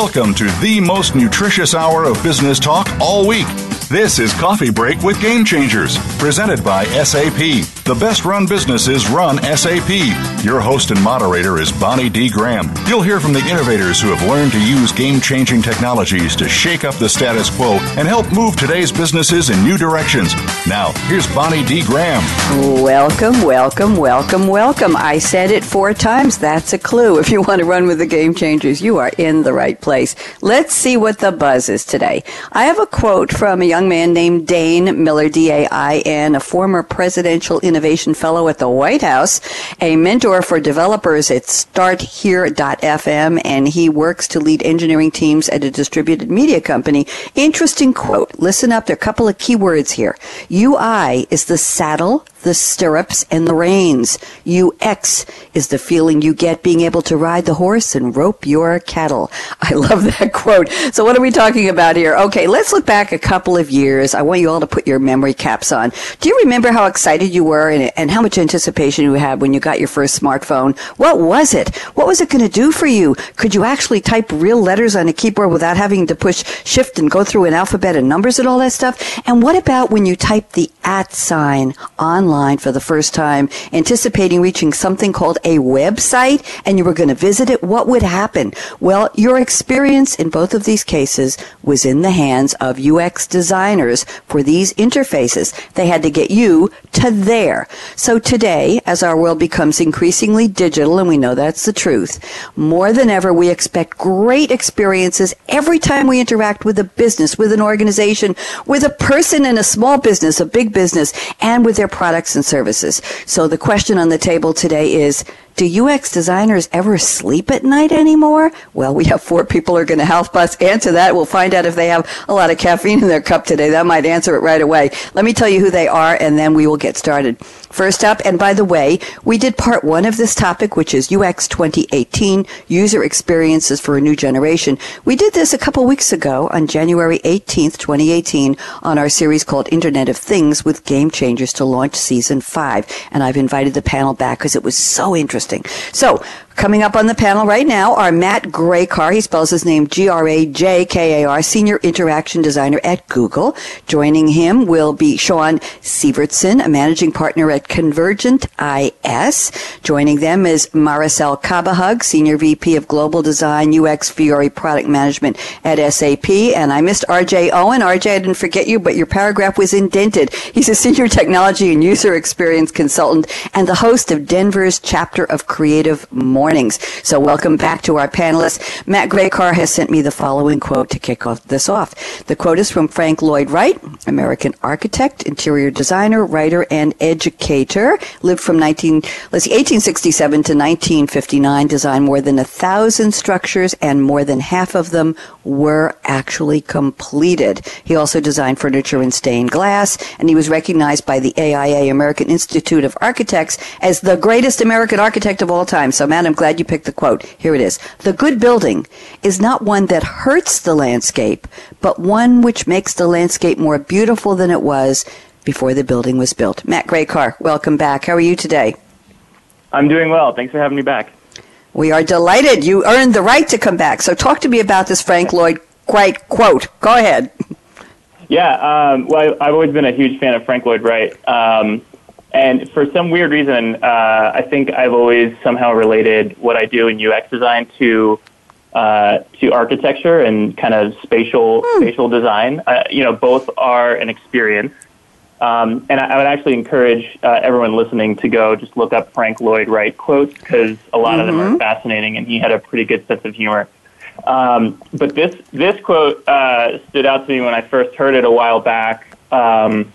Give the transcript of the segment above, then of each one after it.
Welcome to the most nutritious hour of business talk all week. This is Coffee Break with Game Changers, presented by SAP. The best run businesses run SAP. Your host and moderator is Bonnie D. Graham. You'll hear from the innovators who have learned to use game changing technologies to shake up the status quo and help move today's businesses in new directions. Now, here's Bonnie D. Graham. Welcome, welcome, welcome, welcome. I said it four times. That's a clue. If you want to run with the game changers, you are in the right place. Let's see what the buzz is today. I have a quote from a young man named Dain Miller, D-A-I-N, a former presidential innovation fellow at the White House, a mentor for developers at starthere.fm, and he works to lead engineering teams at a distributed media company. Interesting quote. Listen up. There are a couple of keywords here. UI is the saddle the stirrups and the reins. UX is the feeling you get being able to ride the horse and rope your cattle. I love that quote. So what are we talking about here? Okay, let's look back a couple of years. I want you all to put your memory caps on. Do you remember how excited you were and, and how much anticipation you had when you got your first smartphone? What was it? What was it going to do for you? Could you actually type real letters on a keyboard without having to push shift and go through an alphabet and numbers and all that stuff? And what about when you type the at sign online for the first time, anticipating reaching something called a website, and you were going to visit it, what would happen? Well, your experience in both of these cases was in the hands of UX designers for these interfaces. They had to get you to there. So today, as our world becomes increasingly digital, and we know that's the truth, more than ever, we expect great experiences every time we interact with a business, with an organization, with a person in a small business, a big business, and with their products and services. So the question on the table today is, do UX designers ever sleep at night anymore? Well, we have four people who are going to help us answer that. We'll find out if they have a lot of caffeine in their cup today. That might answer it right away. Let me tell you who they are, and then we will get started. First up, and by the way, we did part one of this topic, which is UX 2018, user experiences for a new generation. We did this a couple weeks ago on January 18th, 2018, on our series called Internet of Things with Game Changers to launch season five. And I've invited the panel back because it was so interesting interesting. So Coming up on the panel right now are Matt Grajcar. He spells his name G-R-A-J-K-A-R, Senior Interaction Designer at Google. Joining him will be Shaun Syvertsen, a Managing Partner at Convergent IS. Joining them is Maricel Cabahug, Senior VP of Global Design, UX, Fiori Product Management at SAP. And I missed RJ Owen. RJ, I didn't forget you, but your paragraph was indented. He's a Senior Technology and User Experience Consultant and the host of Denver's chapter of Creative Morning mornings. So welcome back to our panelists. Matt Grajcar has sent me the following quote to kick off this off. The quote is from Frank Lloyd Wright, American architect, interior designer, writer, and educator. Lived from 19, let's see, 1867 to 1959, designed more than a thousand structures and more than half of them were actually completed. He also designed furniture in stained glass, and he was recognized by the AIA, American Institute of Architects, as the greatest American architect of all time. So, Matt, I'm glad you picked the quote. Here it is. The good building is not one that hurts the landscape, but one which makes the landscape more beautiful than it was before the building was built. Matt Grajcar, welcome back. How are you today? I'm doing well. Thanks for having me back. We are delighted. You earned the right to come back. So talk to me about this Frank Lloyd Wright quote. Go ahead. Yeah, um, well, I've always been a huge fan of Frank Lloyd Wright. Um, and for some weird reason, uh, I think I've always somehow related what I do in UX design to uh, to architecture and kind of spatial hmm. spatial design. Uh, you know, both are an experience. Um, and I, I, would actually encourage uh, everyone listening to go just look up Frank Lloyd Wright quotes because a lot mm-hmm. of them are mm-hmm. fascinating, and he had a pretty good sense of humor. Um, but this this quote uh, stood out to me when I first heard it a while back. Um,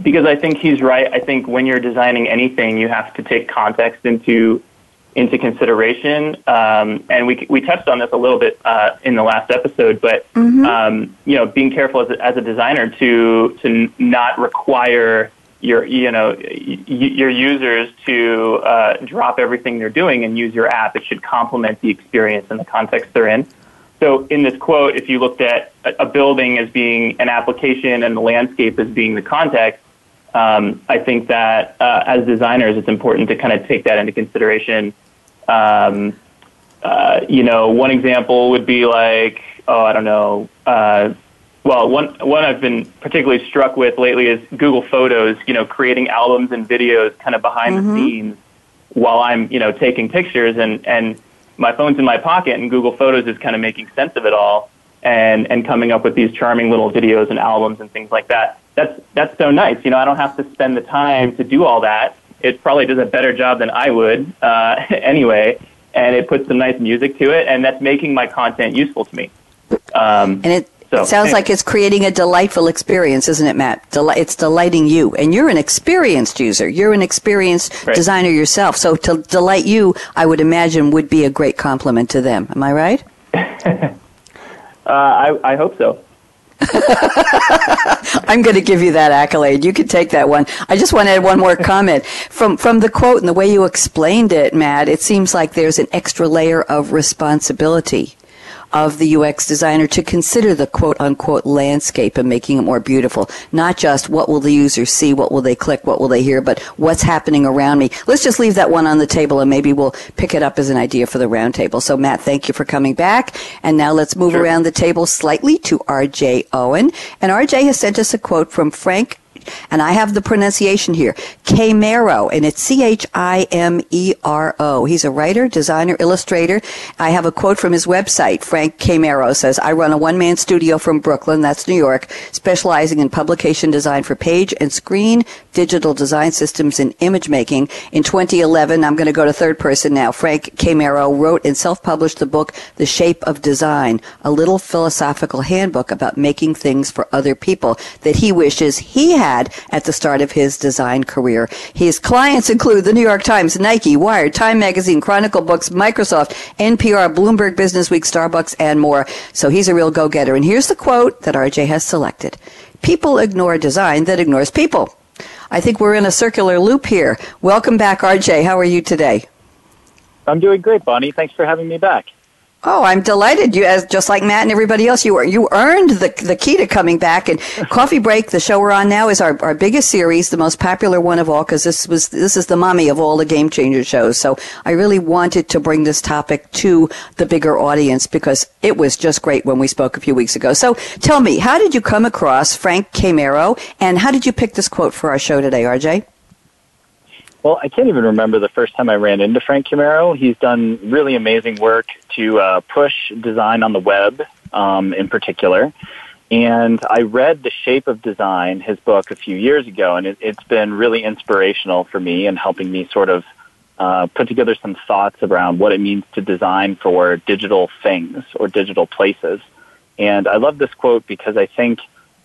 because I think he's right. I think when you're designing anything, you have to take context into into consideration. Um, and we we touched on this a little bit uh, in the last episode, but mm-hmm. um, you know, being careful as a, as a designer to to not require your you know y- your users to uh, drop everything they're doing and use your app. It should complement the experience and the context they're in. So in this quote, if you looked at a building as being an application and the landscape as being the context, um, I think that uh, as designers, it's important to kind of take that into consideration um, uh, you know, one example would be like, oh, I don't know. Uh, well, one one I've been particularly struck with lately is Google Photos. You know, creating albums and videos kind of behind mm-hmm. the scenes while I'm you know taking pictures, and and my phone's in my pocket, and Google Photos is kind of making sense of it all, and and coming up with these charming little videos and albums and things like that. That's that's so nice. You know, I don't have to spend the time to do all that. It probably does a better job than I would uh, anyway and it puts some nice music to it, and that's making my content useful to me. Um, and it, so, it sounds anyway. like it's creating a delightful experience, isn't it, Matt? Deli- it's delighting you, and you're an experienced user. You're an experienced right. designer yourself. So to delight you, I would imagine would be a great compliment to them. Am I right? uh, I, I hope so. I'm going to give you that accolade. You can take that one. I just want to add one more comment from from the quote and the way you explained it, Matt. It seems like there's an extra layer of responsibility of the UX designer to consider the quote unquote landscape and making it more beautiful. Not just what will the user see, what will they click, what will they hear, but what's happening around me. Let's just leave that one on the table and maybe we'll pick it up as an idea for the roundtable. So Matt, thank you for coming back. And now let's move sure. around the table slightly to RJ Owen. And RJ has sent us a quote from Frank and I have the pronunciation here, Chimero, and it's C-H-I-M-E-R-O. He's a writer, designer, illustrator. I have a quote from his website. Frank Chimero says, I run a one-man studio from Brooklyn, that's New York, specializing in publication design for page and screen, digital design systems, and image making. In 2011, I'm going to go to third person now. Frank Chimero wrote and self-published the book, The Shape of Design, a little philosophical handbook about making things for other people that he wishes he had had at the start of his design career. His clients include the New York Times, Nike, Wired, Time Magazine, Chronicle Books, Microsoft, NPR, Bloomberg Businessweek, Starbucks, and more. So he's a real go-getter. And here's the quote that RJ has selected. People ignore design that ignores people. I think we're in a circular loop here. Welcome back, RJ. How are you today? I'm doing great, Bonnie. Thanks for having me back. Oh, I'm delighted. You, as just like Matt and everybody else, you you earned the the key to coming back. And Coffee Break, the show we're on now, is our, our biggest series, the most popular one of all, because this was this is the mommy of all the game changer shows. So I really wanted to bring this topic to the bigger audience because it was just great when we spoke a few weeks ago. So tell me, how did you come across Frank Chimero, and how did you pick this quote for our show today, RJ? Well, I can't even remember the first time I ran into Frank Chimero. He's done really amazing work to uh, push design on the web um, in particular. And I read The Shape of Design, his book, a few years ago, and it, has been really inspirational for me and helping me sort of uh, put together some thoughts around what it means to design for digital things or digital places. And I love this quote because I think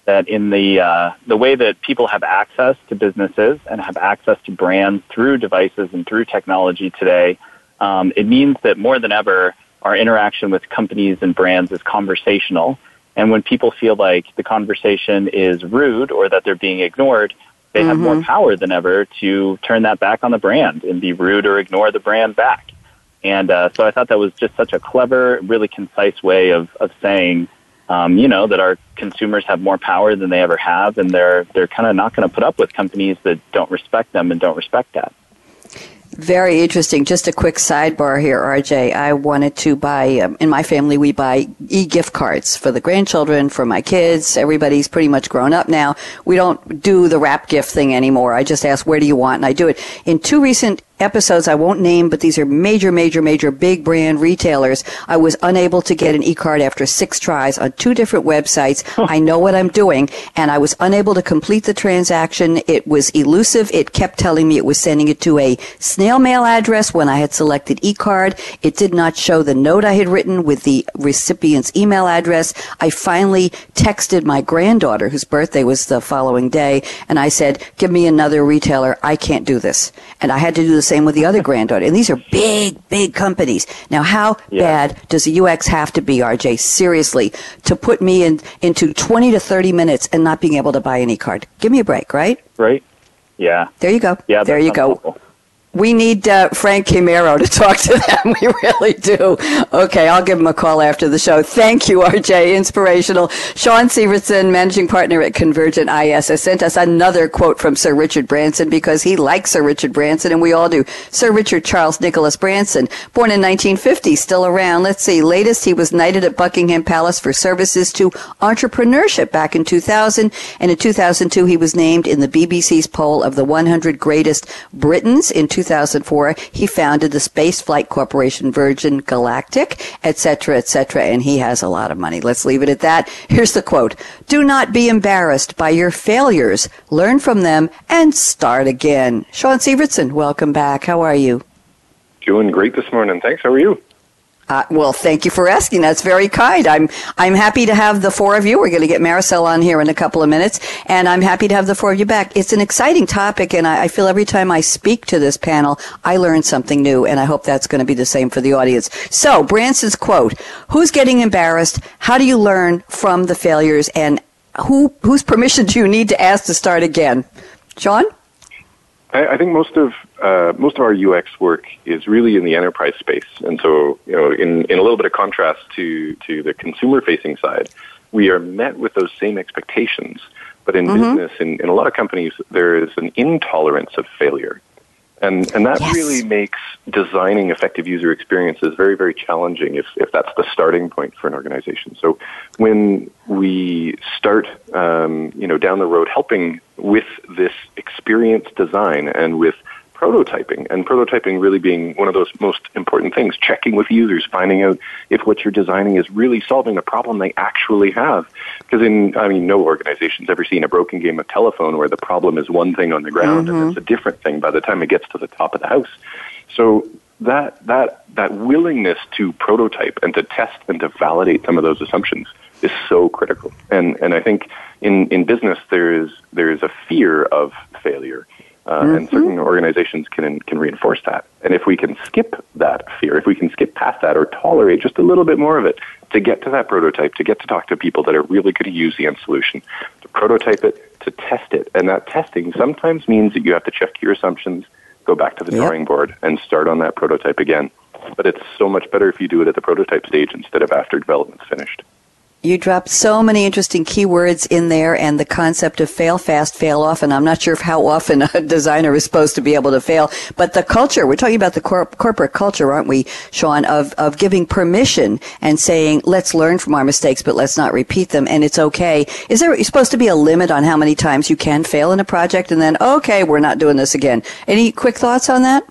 that in the uh, the way that people have access to businesses and have access to brands through devices and through technology today, um, it means that more than ever, our interaction with companies and brands is conversational. And when people feel like the conversation is rude or that they're being ignored, they mm-hmm. have more mm-hmm. power than ever to turn that back on the brand and be rude or ignore the brand back. And uh, so I thought that was just such a clever, really concise way of, of saying, um, you know, that our consumers have more power than they ever have, and they're they're kind of not going to put up with companies that don't respect them and don't respect that. Very interesting. Just a quick sidebar here, RJ. I wanted to buy, um, in my family, we buy e gift cards for the grandchildren, for my kids. Everybody's pretty much grown up now. We don't do the wrap gift thing anymore. I just ask, where do you want? And I do it. In two recent episodes I won't name, but these are major, major, major big brand retailers. I was unable to get an e-card after six tries on two different websites. I know what I'm doing, and I was unable to complete the transaction. It was elusive. It kept telling me it was sending it to a snail mail address when I had selected e-card. It did not show the note I had written with the recipient's email address. I finally texted my granddaughter, whose birthday was the following day, and I said, give me another retailer. I can't do this. And I had to do the same with the other granddaughter. And these are big, big companies. Now, how yeah. bad does the UX have to be, RJ, seriously, to put me in into 20 to 30 minutes and not being able to buy any card? Give me a break, right? Right. Yeah. There you go. Yeah. There you go. Awful. We need uh, Frank Chimero to talk to them. We really do. Okay, I'll give him a call after the show. Thank you, RJ. Inspirational. Shaun Syvertsen, managing partner at Convergent IS, has sent us another quote from Sir Richard Branson because he likes Sir Richard Branson, and we all do. Sir Richard Charles Nicholas Branson, born in 1950, still around. Let's see. Latest, he was knighted at Buckingham Palace for services to entrepreneurship back in 2000, and in 2002, he was named in the BBC's poll of the 100 greatest Britons in 2004. He founded the Space Flight Corporation Virgin Galactic, etc., etc., and he has a lot of money. Let's leave it at that. Here's the quote. Do not be embarrassed by your failures. Learn from them and start again. Shaun Syvertsen, welcome back. How are you? Doing great this morning. Thanks. How are you? Uh, well, thank you for asking. That's very kind. I'm I'm happy to have the four of you. We're going to get Maricel on here in a couple of minutes, and I'm happy to have the four of you back. It's an exciting topic, and I, I feel every time I speak to this panel, I learn something new, and I hope that's going to be the same for the audience. So, Branson's quote: "Who's getting embarrassed? How do you learn from the failures? And who whose permission do you need to ask to start again?" Shaun. I, I think most of uh, most of our UX work is really in the enterprise space, and so you know, in, in a little bit of contrast to to the consumer facing side, we are met with those same expectations. But in mm-hmm. business, in, in a lot of companies, there is an intolerance of failure. And, and that yes. really makes designing effective user experiences very, very challenging if, if that's the starting point for an organization. So when we start, um, you know, down the road helping with this experience design and with prototyping, and prototyping really being one of those most important things, checking with users, finding out if what you're designing is really solving a problem they actually have. Because in, I mean, no organization's ever seen a broken game of telephone where the problem is one thing on the ground mm-hmm. and it's a different thing by the time it gets to the top of the house. So that, that, that willingness to prototype and to test and to validate some of those assumptions is so critical. And, and I think in, in business, there is, there is a fear of failure uh, mm-hmm. And certain organizations can can reinforce that. And if we can skip that fear, if we can skip past that or tolerate just a little bit more of it to get to that prototype, to get to talk to people that are really going to use the end solution, to prototype it, to test it. And that testing sometimes means that you have to check your assumptions, go back to the yep. drawing board, and start on that prototype again. But it's so much better if you do it at the prototype stage instead of after development's finished. You dropped so many interesting keywords in there and the concept of fail fast, fail often. I'm not sure how often a designer is supposed to be able to fail, but the culture, we're talking about the corporate culture, aren't we, Shaun, of, of giving permission and saying, let's learn from our mistakes, but let's not repeat them and it's okay. Is there supposed to be a limit on how many times you can fail in a project and then, okay, we're not doing this again? Any quick thoughts on that?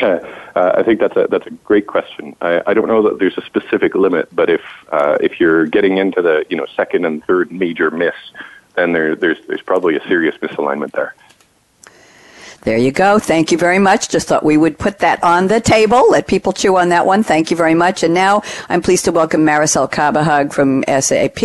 Uh, I think that's a that's a great question. I, I don't know that there's a specific limit, but if uh, if you're getting into the you know second and third major miss, then there, there's there's probably a serious misalignment there. There you go. Thank you very much. Just thought we would put that on the table. Let people chew on that one. Thank you very much. And now I'm pleased to welcome Maricel Cabahug from SAP.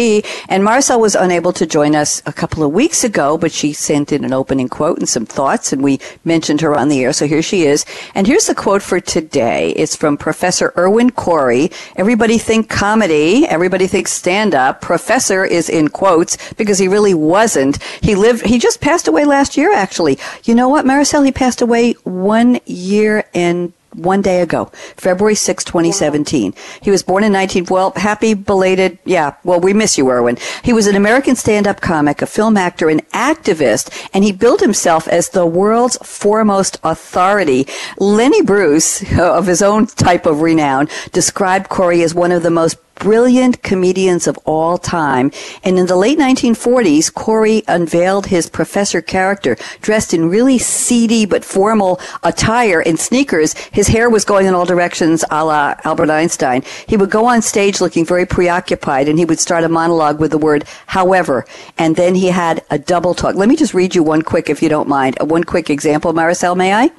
And Maricel was unable to join us a couple of weeks ago, but she sent in an opening quote and some thoughts, and we mentioned her on the air. So here she is. And here's the quote for today. It's from Professor Irwin Corey. Everybody think comedy. Everybody think stand up. Professor is in quotes because he really wasn't. He lived, he just passed away last year, actually. You know what, Maricel? Marcel, he passed away one year and one day ago, February 6, 2017. He was born in 19, well, happy belated, yeah, well, we miss you, Irwin. He was an American stand-up comic, a film actor, an activist, and he built himself as the world's foremost authority. Lenny Bruce, of his own type of renown, described Corey as one of the most brilliant comedians of all time. And in the late 1940s, Corey unveiled his professor character dressed in really seedy but formal attire and sneakers. His hair was going in all directions a la Albert Einstein. He would go on stage looking very preoccupied and he would start a monologue with the word however. And then he had a double talk. Let me just read you one quick, if you don't mind, one quick example, Maricel, may I?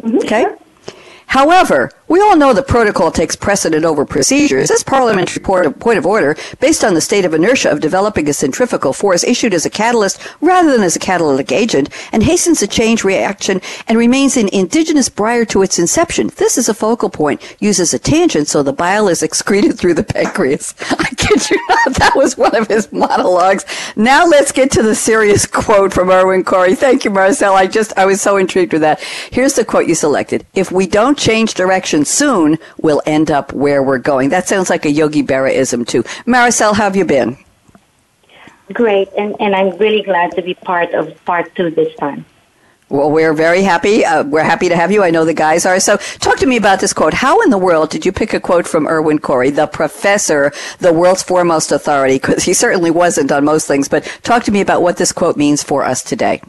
Mm-hmm. Okay. However, We all know the protocol takes precedent over procedures. This parliamentary point of order, based on the state of inertia of developing a centrifugal force, issued as a catalyst rather than as a catalytic agent, and hastens a change reaction and remains in indigenous prior to its inception. This is a focal point, uses a tangent so the bile is excreted through the pancreas. I kid you not, that was one of his monologues. Now let's get to the serious quote from Irwin Corey. Thank you, Marcel. I just, I was so intrigued with that. Here's the quote you selected. If we don't change direction, soon, we'll end up where we're going. That sounds like a Yogi Berraism too. Maricel, how have you been? Great, and, and I'm really glad to be part of part two this time. Well, we're very happy. Uh, we're happy to have you. I know the guys are. So, talk to me about this quote. How in the world did you pick a quote from Irwin Corey, the professor, the world's foremost authority? Because he certainly wasn't on most things. But talk to me about what this quote means for us today.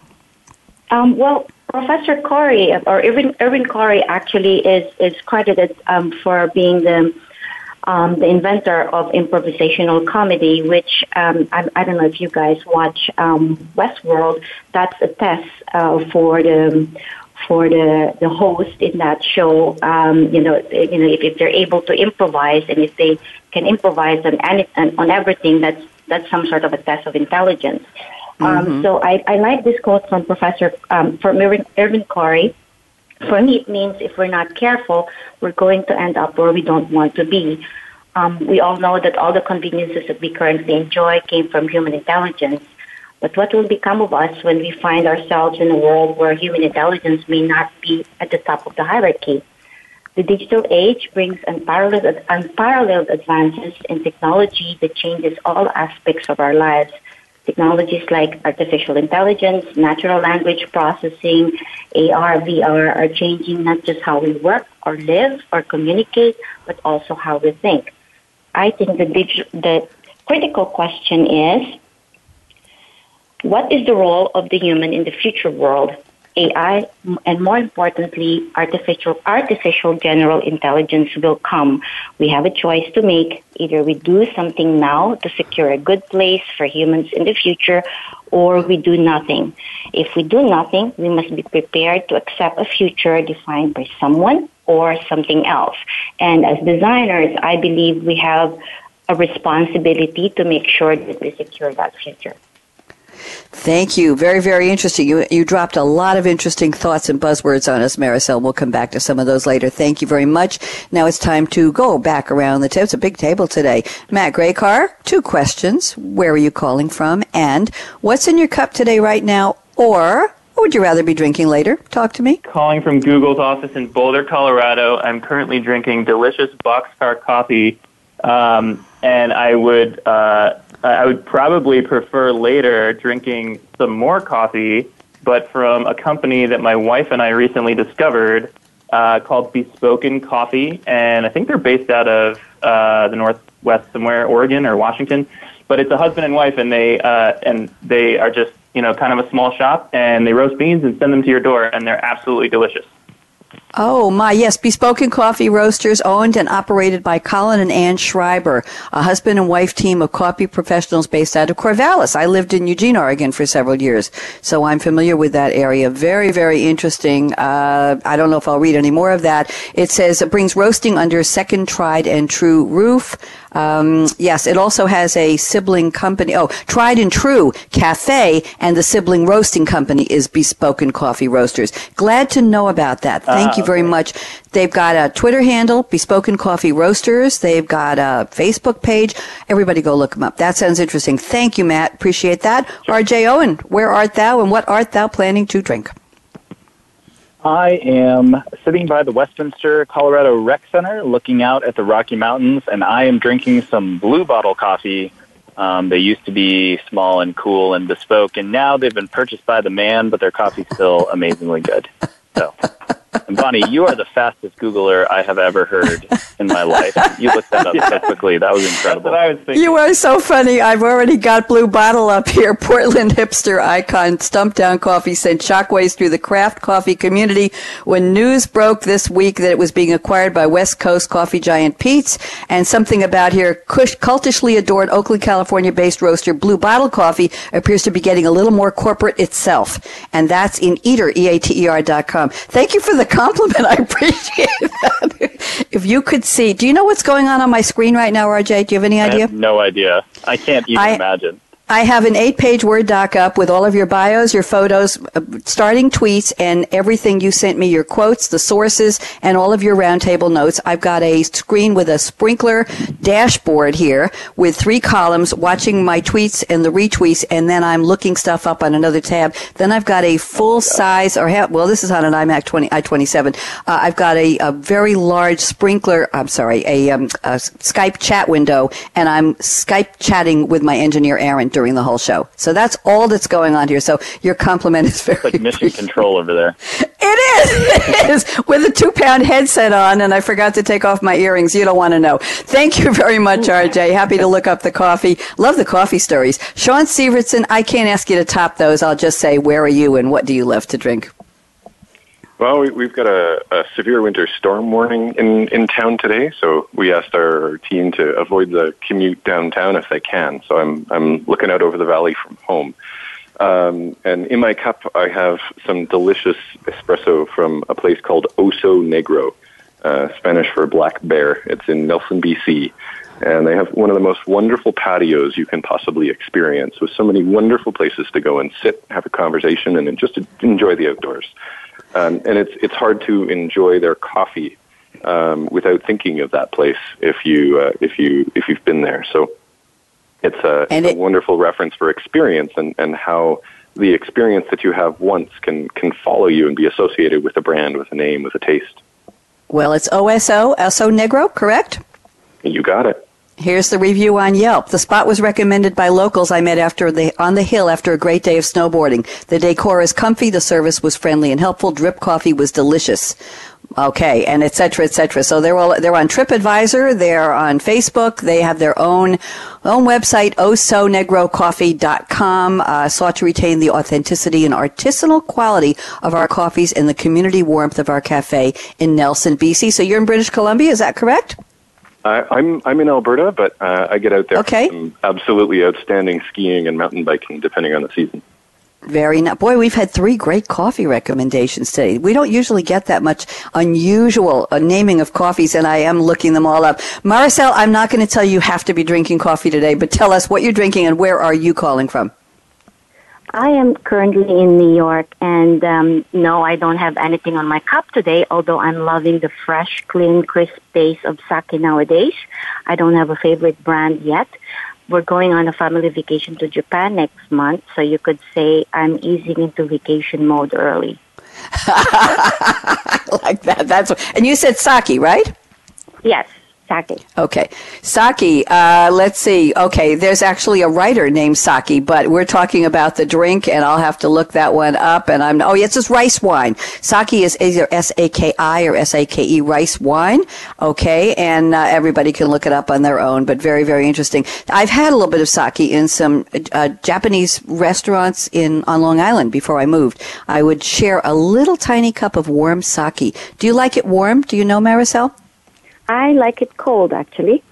Um, well, Professor Corey, or Irwin, Irwin Corey, actually is is credited um, for being the um, the inventor of improvisational comedy, which um, I, I, don't know if you guys watch um, Westworld. That's a test uh, for the for the, the host in that show. Um, you know, you know if, if they're able to improvise and if they can improvise on any, on everything, that's that's some sort of a test of intelligence. Um, mm-hmm. So I, I like this quote from Professor um, from Irvin, Irvin Corey. For me, it means if we're not careful, we're going to end up where we don't want to be. Um, we all know that all the conveniences that we currently enjoy came from human intelligence. But what will become of us when we find ourselves in a world where human intelligence may not be at the top of the hierarchy? The digital age brings unparalleled, unparalleled advances in technology that changes all aspects of our lives – Technologies like artificial intelligence, natural language processing, AR, VR are changing not just how we work or live or communicate, but also how we think. I think the, dig- the critical question is, what is the role of the human in the future world? AI, and more importantly, artificial, artificial general intelligence will come. We have a choice to make. Either we do something now to secure a good place for humans in the future, or we do nothing. If we do nothing, we must be prepared to accept a future defined by someone or something else. And as designers, I believe we have a responsibility to make sure that we secure that future. Thank you. Very, very interesting. You, you dropped a lot of interesting thoughts and buzzwords on us, Maricel. We'll come back to some of those later. Thank you very much. Now it's time to go back around the table. It's a big table today. Matt Grajcar, two questions. Where are you calling from? And what's in your cup today right now? Or what would you rather be drinking later? Talk to me. Calling from Google's office in Boulder, Colorado. I'm currently drinking delicious boxcar coffee. Um, and I would uh, I would probably prefer later drinking some more coffee, but from a company that my wife and I recently discovered uh, called Bespoken Coffee, and I think they're based out of uh, the Northwest somewhere, Oregon or Washington. But it's a husband and wife, and they uh, and they are just you know kind of a small shop, and they roast beans and send them to your door, and they're absolutely delicious. Oh my, yes, Bespoken Coffee Roasters, owned and operated by Colin and Ann Schreiber, a husband and wife team of coffee professionals based out of Corvallis. I lived in Eugene, Oregon for several years, so I'm familiar with that area. Very, very interesting. Uh, I don't know if I'll read any more of that. It says it brings roasting under a second tried and true roof. Um, yes, it also has a sibling company. Oh, Tried and True Cafe, and the sibling roasting company is Bespoken Coffee Roasters. Glad to know about that. Thank uh, you very okay. much. They've got a Twitter handle, Bespoken Coffee Roasters. They've got a Facebook page. Everybody go look them up. That sounds interesting. Thank you, Matt. Appreciate that. Sure. R.J. Owen, where art thou and what art thou planning to drink? I am sitting by the Westminster, Colorado Rec Center looking out at the Rocky Mountains, and I am drinking some blue bottle coffee. Um, they used to be small and cool and bespoke, and now they've been purchased by the man, but their coffee's still amazingly good. So and Bonnie, you are the fastest Googler I have ever heard in my life. You looked that up yeah. so quickly. That was incredible. I was you are so funny. I've already got Blue Bottle up here. Portland hipster icon Stumptown Coffee sent shockwaves through the craft coffee community when news broke this week that it was being acquired by West Coast coffee giant Peet's. And something about here, cultishly adored Oakland, California based roaster Blue Bottle Coffee appears to be getting a little more corporate itself. And that's in eater, E-A-T-E-R dot com. Thank you for the compliment. I appreciate that. if you could see, do you know what's going on on my screen right now, RJ? Do you have any idea? I have no idea. I can't even I, imagine. I have an eight page Word doc up with all of your bios, your photos, uh, starting tweets, and everything you sent me, your quotes, the sources, and all of your roundtable notes. I've got a screen with a Sprinklr dashboard here with three columns watching my tweets and the retweets, and then I'm looking stuff up on another tab. Then I've got a full size, or well, this is on an iMac 20, i27. Uh, I've got a, a, very large sprinkler, I'm sorry, a, um, a Skype chat window, and I'm Skype chatting with my engineer, Aaron during the whole show. So that's all that's going on here. So your compliment is very it's like mission control over there. It is. It is with a two pound headset on, and I forgot to take off my earrings. You don't want to know. Thank you very much, RJ. Happy to look up the coffee. Love the coffee stories. Shaun Syvertsen, I can't ask you to top those. I'll just say, where are you and what do you love to drink? Well, we, have got a, a, severe winter storm warning in, in town today, so we asked our team to avoid the commute downtown if they can. So I'm I'm looking out over the valley from home, um, and in my cup I have some delicious espresso from a place called Oso Negro, uh, Spanish for black bear. It's in Nelson, BC, and they have one of the most wonderful patios you can possibly experience, with so many wonderful places to go and sit, have a conversation, and just enjoy the outdoors. Um, and it's it's hard to enjoy their coffee um, without thinking of that place if you uh, if you if you've been there. So it's a, it, a wonderful reference for experience and, and how the experience that you have once can can follow you and be associated with a brand, with a name, with a taste. Well, it's OSO, Oso Negro, correct? You got it. Here's the review on Yelp. The spot was recommended by locals I met after the, on the hill after a great day of snowboarding. The decor is comfy, the service was friendly and helpful, drip coffee was delicious. Okay, and et cetera, et cetera. So they're all, they're on TripAdvisor, they're on Facebook, they have their own, own website, osonegrocoffee.com, uh, sought to retain the authenticity and artisanal quality of our coffees and the community warmth of our cafe in Nelson, BC. So you're in British Columbia, is that correct? I'm I'm in Alberta, but uh, I get out there okay. absolutely outstanding skiing and mountain biking, depending on the season. Very nice. Boy, we've had three great coffee recommendations today. We don't usually get that much unusual uh, naming of coffees, and I am looking them all up. Maricel, I'm not going to tell you you have to be drinking coffee today, but tell us what you're drinking and where are you calling from? I am currently in New York, and um, no, I don't have anything on my cup today, although I'm loving the fresh, clean, crisp taste of sake nowadays. I don't have a favorite brand yet. We're going on a family vacation to Japan next month, so you could say I'm easing into vacation mode early. like that. That's what, and you said sake, right? Yes sake. Okay. Sake, uh, let's see. Okay, there's actually a writer named Saki, but we're talking about the drink, and I'll have to look that one up. And I'm, oh, yes, it's rice wine. Saki is either S A K I or S A K E, rice wine. Okay, and uh, everybody can look it up on their own, but very, very interesting. I've had a little bit of sake in some uh, Japanese restaurants in on Long Island before I moved. I would share a little tiny cup of warm sake. Do you like it warm? Do you know, Maricel? I like it cold, actually.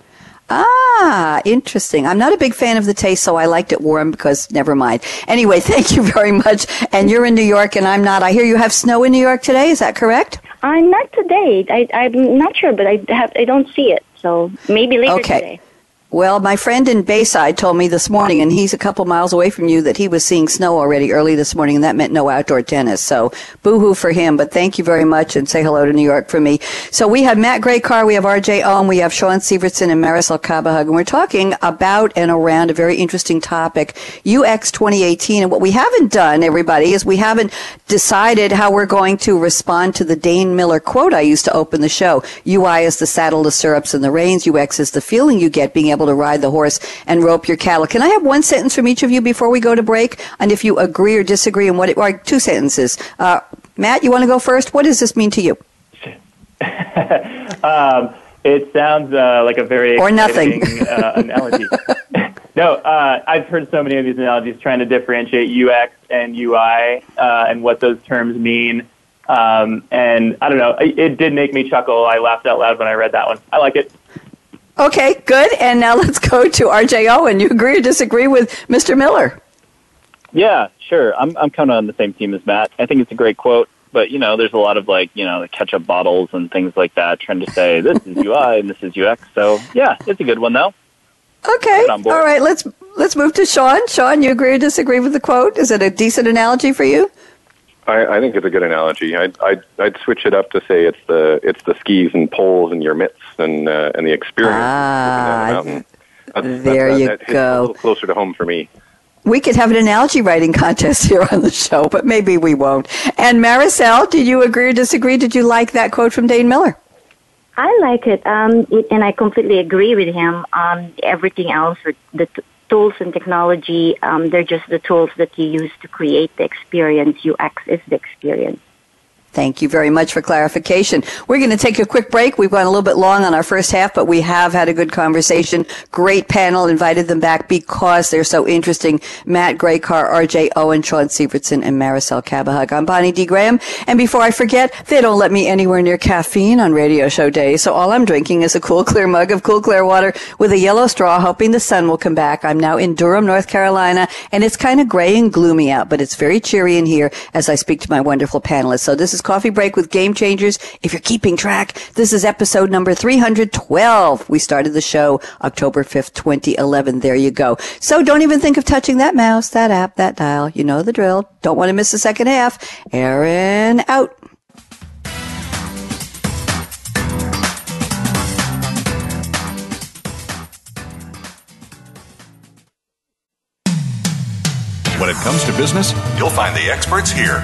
Ah, interesting. I'm not a big fan of the taste, so I liked it warm because never mind. Anyway, thank you very much. And you're in New York, and I'm not. I hear you have snow in New York today. Is that correct? I'm not today. I, I'm not sure, but I have. I don't see it. So maybe later okay. today. Well, my friend in Bayside told me this morning, and he's a couple miles away from you, that he was seeing snow already early this morning, and that meant no outdoor tennis. So, boo-hoo for him, but thank you very much, and say hello to New York for me. So we have Matt Grajcar, we have RJ Ohm, we have Shaun Syvertsen and Maricel Cabahug, and we're talking about and around a very interesting topic, UX 2018. And what we haven't done, everybody, is we haven't decided how we're going to respond to the Dain Miller quote I used to open the show. UI is the saddle, the stirrups, and the reins. UX is the feeling you get being able able to ride the horse and rope your cattle. Can I have one sentence from each of you before we go to break? And if you agree or disagree on what it, or two sentences. Uh, Matt, you want to go first? What does this mean to you? um, it sounds uh, like a very or nothing uh, analogy. no, uh, I've heard so many of these analogies trying to differentiate UX and UI uh, and what those terms mean. Um, and I don't know, it, it did make me chuckle. I laughed out loud when I read that one. I like it. Okay, good. And now let's go to RJ Owen. You agree or disagree with Mr. Miller? Yeah, sure. I'm I'm kind of on the same team as Matt. I think it's a great quote. but you know, there's a lot of like you know the ketchup bottles and things like that trying to say this is UI and this is UX. So yeah, it's a good one though. Okay, all right. Let's let's move to Shaun. Shaun, you agree or disagree with the quote? Is it a decent analogy for you? I, I think it's a good analogy. I'd, I'd I'd switch it up to say it's the it's the skis and poles and your mitts and uh, and the experience. Ah, that's, there that, you that go. A little closer to home for me. We could have an analogy writing contest here on the show, but maybe we won't. And Maricel, did you agree or disagree? Did you like that quote from Dain Miller? I like it, um, it and I completely agree with him. on everything else, the t- tools and technology, um, they're just the tools that you use to create the experience. UX is the experience. Thank you very much for clarification. We're going to take a quick break. We've gone a little bit long on our first half, but we have had a good conversation. Great panel. Invited them back because they're so interesting. Matt Grajcar, RJ Owen, Shaun Syvertsen, and Maricel Cabahug. I'm Bonnie D. Graham. And before I forget, they don't let me anywhere near caffeine on radio show day. So all I'm drinking is a cool, clear mug of cool, clear water with a yellow straw, hoping the sun will come back. I'm now in Durham, North Carolina, and it's kind of gray and gloomy out, but it's very cheery in here as I speak to my wonderful panelists. So this is Coffee Break with Game Changers. If you're keeping track, this is episode number 312. We started the show October 5th, 2011. There you go. So don't even think of touching that mouse, that app, that dial. You know the drill. Don't want to miss the second half. Aaron out. When it comes to business, you'll find the experts here.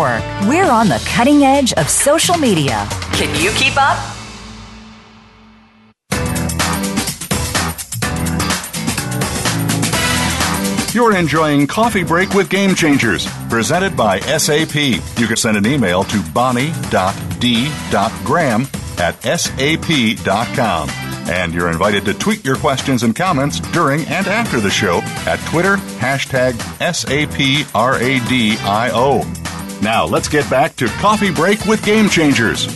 We're on the cutting edge of social media. Can you keep up? You're enjoying Coffee Break with Game Changers, presented by SAP. You can send an email to bonnie.d.graham at sap.com. And you're invited to tweet your questions and comments during and after the show at Twitter, hashtag SAPRADIO. Now let's get back to Coffee Break with Game Changers.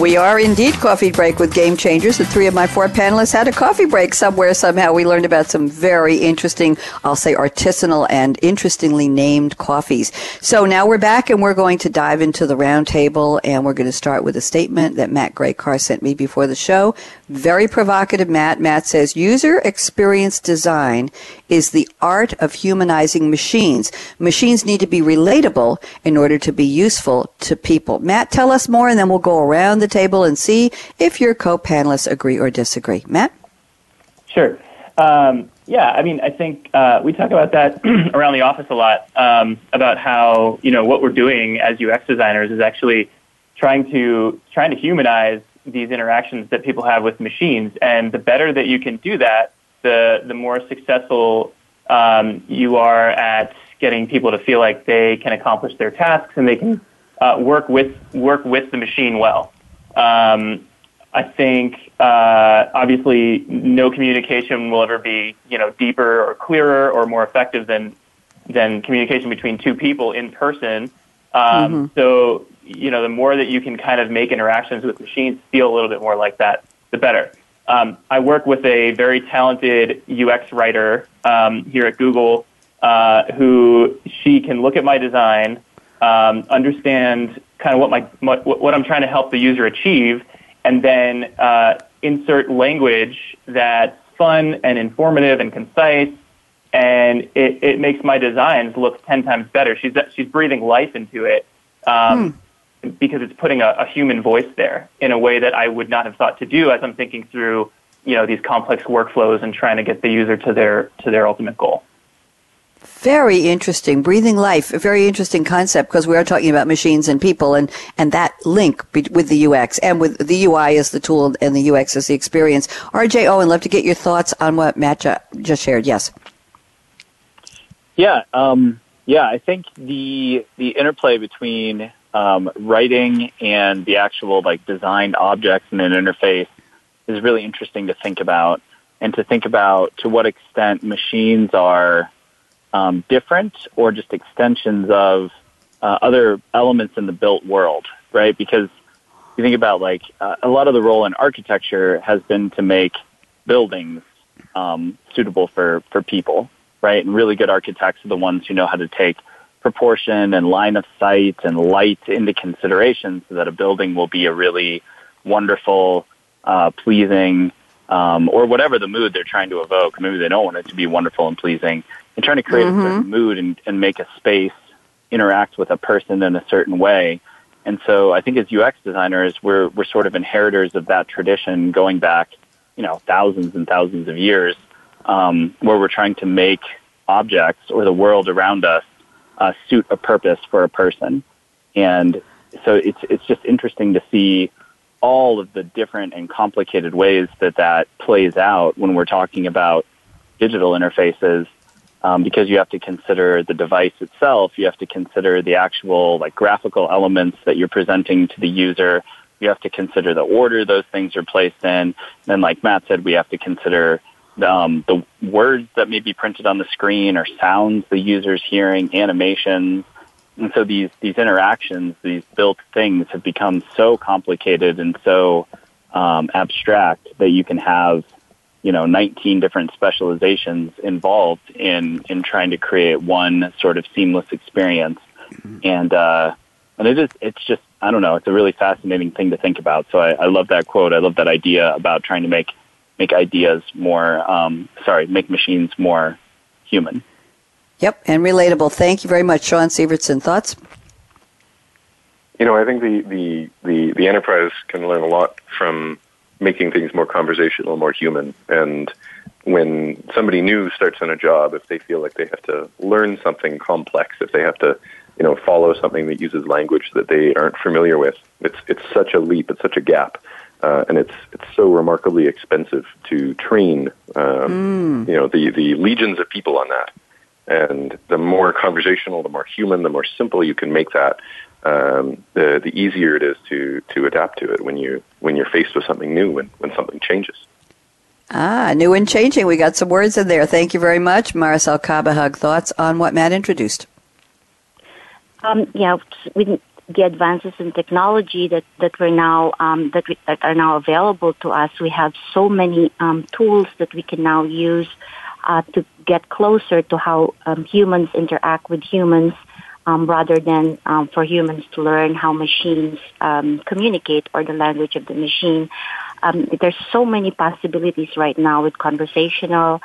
We are indeed Coffee Break with Game Changers. The three of my four panelists had a coffee break somewhere, somehow. We learned about some very interesting, I'll say artisanal and interestingly named coffees. So now we're back and we're going to dive into the roundtable and we're going to start with a statement that Matt Grajcar sent me before the show. Very provocative, Matt. Matt says, user experience design is the art of humanizing machines. Machines need to be relatable in order to be useful to people. Matt, tell us more and then we'll go around the table and see if your co-panelists agree or disagree. Matt? Sure. Um, yeah, I mean, I think uh, we talk about that around the office a lot um, about how you know what we're doing as UX designers is actually trying to trying to humanize these interactions that people have with machines, and the better that you can do that, the the more successful um, you are at getting people to feel like they can accomplish their tasks and they can uh, work with work with the machine well. Um, I think uh, obviously no communication will ever be you know deeper or clearer or more effective than than communication between two people in person. Um, mm-hmm. So you know the more that you can kind of make interactions with machines feel a little bit more like that, the better. Um, I work with a very talented UX writer um, here at Google uh, who she can look at my design um, understand kind of what my what, what I'm trying to help the user achieve, and then uh, insert language that's fun and informative and concise, and it, it makes my designs look ten times better. She's she's breathing life into it. Um, hmm because it's putting a, a, human voice there in a way that I would not have thought to do as I'm thinking through, you know, these complex workflows and trying to get the user to their to their ultimate goal. Very interesting. Breathing life, a very interesting concept because we are talking about machines and people and, and that link with the UX and with the UI as the tool and the UX as the experience. RJ Owen, love to get your thoughts on what Matt just shared. Yes. Yeah. Um, yeah. I think the, the interplay between um, writing and the actual like designed objects in an interface is really interesting to think about and to think about to what extent machines are um, different or just extensions of uh, other elements in the built world, right? Because you think about like uh, a lot of the role in architecture has been to make buildings um, suitable for for people, right? And really good architects are the ones who know how to take proportion and line of sight and light into consideration so that a building will be a really wonderful, uh, pleasing, um, or whatever the mood they're trying to evoke. Maybe they don't want it to be wonderful and pleasing, and trying to create mm-hmm. a certain mood and, and make a space interact with a person in a certain way. And so I think as UX designers, we're, we're sort of inheritors of that tradition going back, you know, thousands and thousands of years, um, where we're trying to make objects or the world around us uh, suit a purpose for a person. And so it's, it's just interesting to see all of the different and complicated ways that that plays out when we're talking about digital interfaces um, because you have to consider the device itself. You have to consider the actual like graphical elements that you're presenting to the user. You have to consider the order those things are placed in. And then, like Matt said, we have to consider um, the words that may be printed on the screen or sounds the user's hearing, animations. And so these, these interactions, these built things have become so complicated and so um, abstract that you can have you know 19 different specializations involved in in trying to create one sort of seamless experience. Mm-hmm. and uh and it is it's just i don't know it's a really fascinating thing to think about. So I, I love that quote. I love that idea about trying to make make ideas more um sorry make machines more human. Yep and relatable. Thank you very much Shaun Syvertsen thoughts? You know i think the the the, the enterprise can learn a lot from making things more conversational, more human. And when somebody new starts on a job, if they feel like they have to learn something complex, if they have to, you know, follow something that uses language that they aren't familiar with, it's it's such a leap, it's such a gap, uh, and it's it's so remarkably expensive to train. Um, mm. You know, the the legions of people on that. And the more conversational, the more human, the more simple you can make that, um, the the easier it is to to adapt to it when you when you're faced with something new when when something changes. Ah, new and changing. We got some words in there. Thank you very much, Maricel Cabahug. Thoughts on what Matt introduced? Um, yeah, with the advances in technology that that we're now um, that, we, that are now available to us, we have so many um, tools that we can now use uh, to get closer to how um, humans interact with humans um, rather than um, for humans to learn how machines um, communicate or the language of the machine. Um, there's so many possibilities right now with conversational,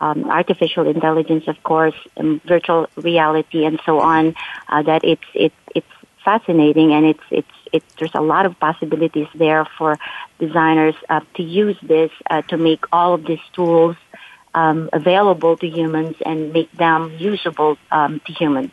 um, artificial intelligence, of course, and virtual reality, and so on. Uh, that it's it's it's fascinating, and it's it's it's there's a lot of possibilities there for designers uh, to use this uh, to make all of these tools um, available to humans and make them usable um, to humans.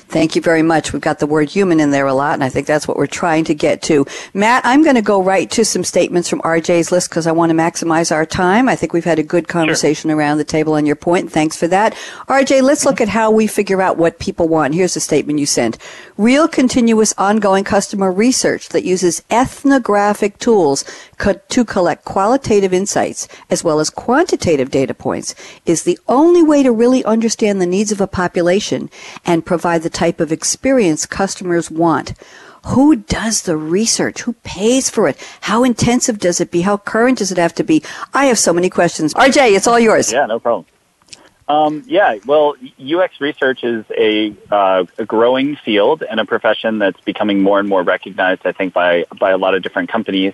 Thank you very much. We've got the word human in there a lot, and I think that's what we're trying to get to. Matt, I'm going to go right to some statements from RJ's list because I want to maximize our time. I think we've had a good conversation sure. around the table on your point. Thanks for that. RJ, let's look at how we figure out what people want. Here's a statement you sent. Real continuous ongoing customer research that uses ethnographic tools co- to collect qualitative insights as well as quantitative data points is the only way to really understand the needs of a population and provide the type of experience customers want. Who does the research? Who pays for it? How intensive does it be? How current does it have to be? I have so many questions. RJ, it's all yours. Yeah, no problem. Um, yeah, well, UX research is a, uh, a growing field and a profession that's becoming more and more recognized, I think, by, by a lot of different companies.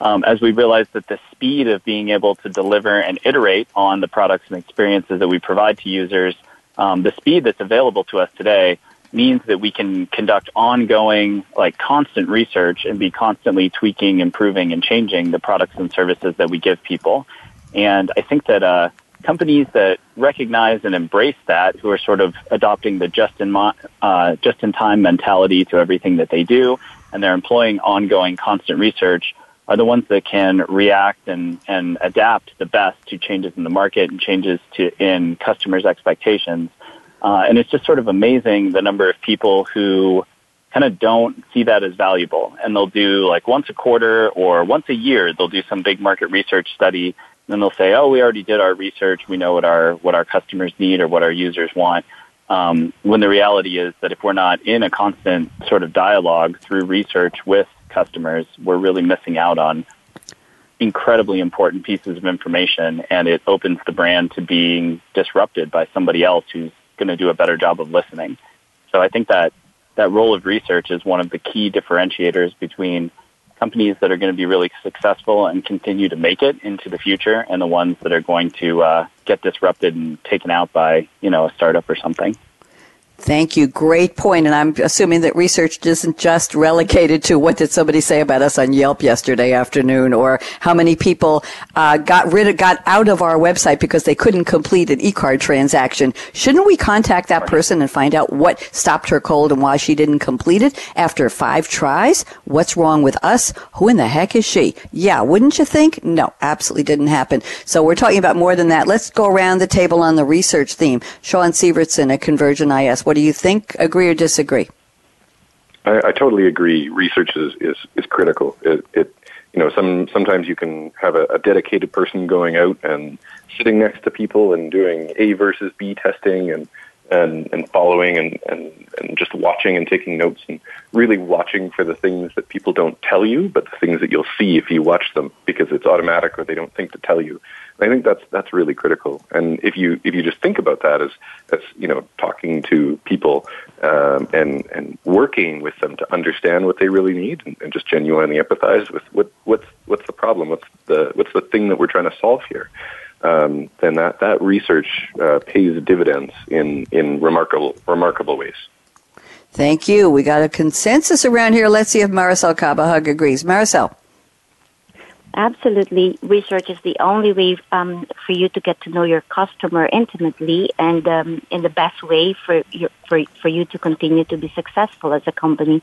Um, as we realize that the speed of being able to deliver and iterate on the products and experiences that we provide to users, um, the speed that's available to us today means that we can conduct ongoing, like constant research and be constantly tweaking, improving, and changing the products and services that we give people. And I think that uh, companies that recognize and embrace that, who are sort of adopting the just in mo- uh, just in time mentality to everything that they do, and they're employing ongoing, constant research, are the ones that can react and, and adapt the best to changes in the market and changes to in customers' expectations. Uh, and it's just sort of amazing the number of people who kind of don't see that as valuable. And they'll do like once a quarter or once a year, they'll do some big market research study. And then they'll say, oh, we already did our research. We know what our, what our customers need or what our users want. Um, when the reality is that if we're not in a constant sort of dialogue through research with customers, we're really missing out on incredibly important pieces of information and it opens the brand to being disrupted by somebody else who's going to do a better job of listening. So I think that that role of research is one of the key differentiators between companies that are going to be really successful and continue to make it into the future and the ones that are going to uh, get disrupted and taken out by you know a startup or something. Thank you. Great point. And I'm assuming that research isn't just relegated to what did somebody say about us on Yelp yesterday afternoon or how many people uh, got rid of, got out of our website because they couldn't complete an e-card transaction. Shouldn't we contact that person and find out what stopped her cold and why she didn't complete it after five tries? What's wrong with us? Who in the heck is she? Yeah, wouldn't you think? No, absolutely didn't happen. So we're talking about more than that. Let's go around the table on the research theme. Shaun Syvertsen at Convergent IS. What do you think? Agree or disagree? I, I totally agree. Research is, is, is critical. It, it you know some sometimes you can have a, a dedicated person going out and sitting next to people and doing A versus B testing and and, and following and, and, and just watching and taking notes and really watching for the things that people don't tell you, but the things that you'll see if you watch them because it's automatic or they don't think to tell you. I think that's that's really critical. And if you if you just think about that as as you know talking to people um, and and working with them to understand what they really need and, and just genuinely empathize with what what's what's the problem, what's the what's the thing that we're trying to solve here. Um, then that that research uh, pays dividends in in remarkable remarkable ways. Thank you. We got a consensus around here. Let's see if Maricel Cabahug agrees. Maricel. Absolutely. Research is the only way um, for you to get to know your customer intimately and um, in the best way for, your, for, for you to continue to be successful as a company.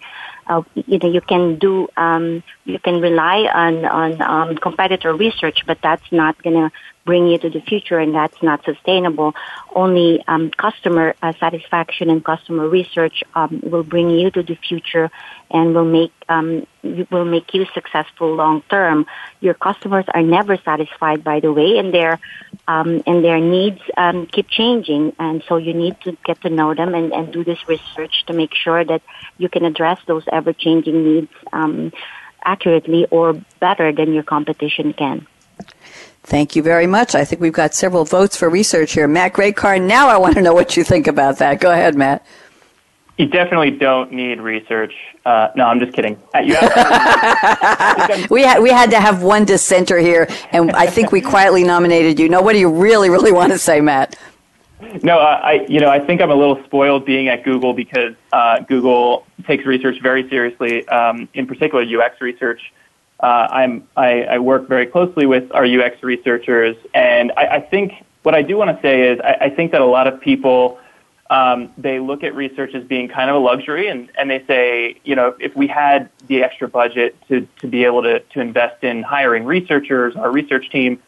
Uh, you know, you can do, um, you can rely on, on um, competitor research, but that's not going to bring you to the future and that's not sustainable. Only um, customer uh, satisfaction and customer research um, will bring you to the future and will make um, will make you successful long term. Your customers are never satisfied, by the way, and their um, and their needs um, keep changing. And so you need to get to know them and, and do this research to make sure that you can address those ever changing needs um, accurately or better than your competition can. Thank you very much. I think we've got several votes for research here. Matt Grajcar, now I want to know what you think about that. Go ahead, Matt. You definitely don't need research. Uh, no, I'm just kidding. Uh, we had we had to have one dissenter here, and I think we quietly nominated you. Now, what do you really, really want to say, Matt? No, I you know I think I'm a little spoiled being at Google because uh, Google takes research very seriously. Um, in particular, UX research uh, I'm, I, I, work very closely with our UX researchers, and I, I think what I do want to say is I, I, think that a lot of people um, they look at research as being kind of a luxury, and, and they say, you know, if we had the extra budget to, to be able to, to invest in hiring researchers, our research team,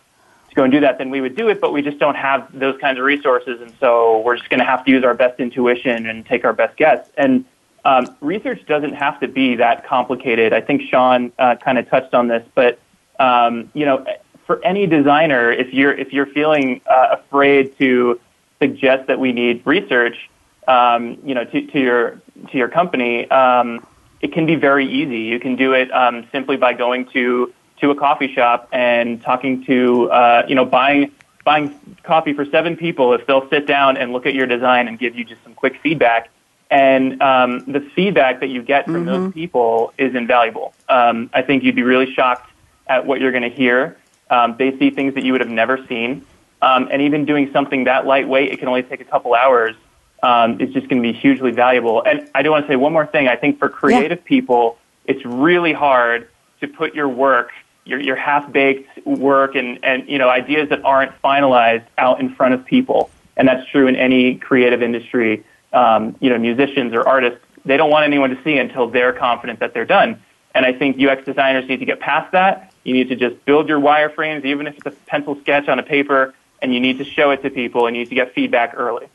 go and do that, then we would do it, but we just don't have those kinds of resources, and so we're just going to have to use our best intuition and take our best guess. And um, research doesn't have to be that complicated. I think Shaun uh, kind of touched on this, but um, you know, for any designer, if you're if you're feeling uh, afraid to suggest that we need research, um, you know, to, to your to your company, um, it can be very easy. You can do it um, simply by going to to a coffee shop and talking to uh, you know buying buying coffee for seven people if they'll sit down and look at your design and give you just some quick feedback. And um, the feedback that you get from mm-hmm. those people is invaluable. Um, I think you'd be really shocked at what you're going to hear. Um, they see things that you would have never seen. Um, and even doing something that lightweight, it can only take a couple hours, um, is just going to be hugely valuable. And I do want to say one more thing. I think for creative yeah. people, it's really hard to put your work, your, your half-baked work and, and, you know, ideas that aren't finalized out in front of people. And that's true in any creative industry. Um, you know, musicians or artists, they don't want anyone to see until they're confident that they're done. And I think UX designers need to get past that. You need to just build your wireframes, even if it's a pencil sketch on a paper, and you need to show it to people and you need to get feedback early.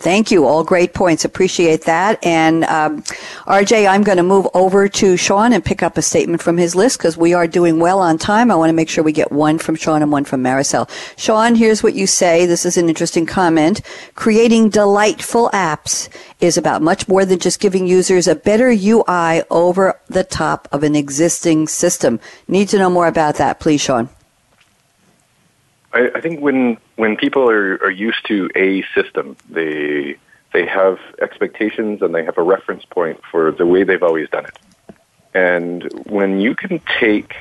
Thank you. All great points. Appreciate that. And um, RJ, I'm going to move over to Shaun and pick up a statement from his list because we are doing well on time. I want to make sure we get one from Shaun and one from Maricel. Shaun, here's what you say. This is an interesting comment. Creating delightful apps is about much more than just giving users a better UI over the top of an existing system. Need to know more about that, please, Shaun. I, I think when when people are, are used to a system, they they have expectations and they have a reference point for the way they've always done it. And when you can take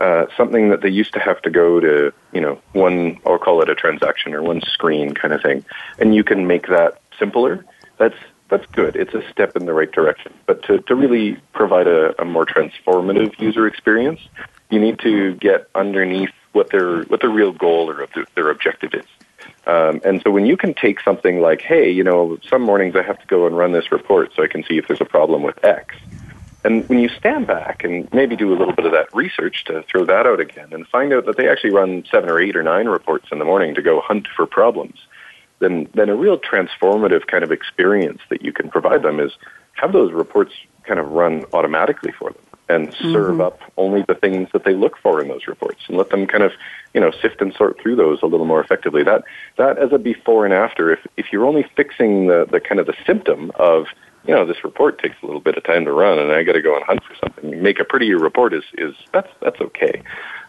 uh, something that they used to have to go to, you know, one, I'll call it a transaction or one screen kind of thing, and you can make that simpler, that's, that's good. It's a step in the right direction. But to, to really provide a, a more transformative user experience, you need to get underneath what their what their real goal or their objective is. Um, and so when you can take something like, hey, you know, some mornings I have to go and run this report so I can see if there's a problem with X. And when you stand back and maybe do a little bit of that research to throw that out again and find out that they actually run seven or eight or nine reports in the morning to go hunt for problems, then, then a real transformative kind of experience that you can provide them is have those reports kind of run automatically for them and serve mm-hmm. up only the things that they look for in those reports and let them kind of you know sift and sort through those a little more effectively. That that as a before and after if if you're only fixing the the kind of the symptom of you know this report takes a little bit of time to run and I got to go and hunt for something make a prettier report is is that's that's okay.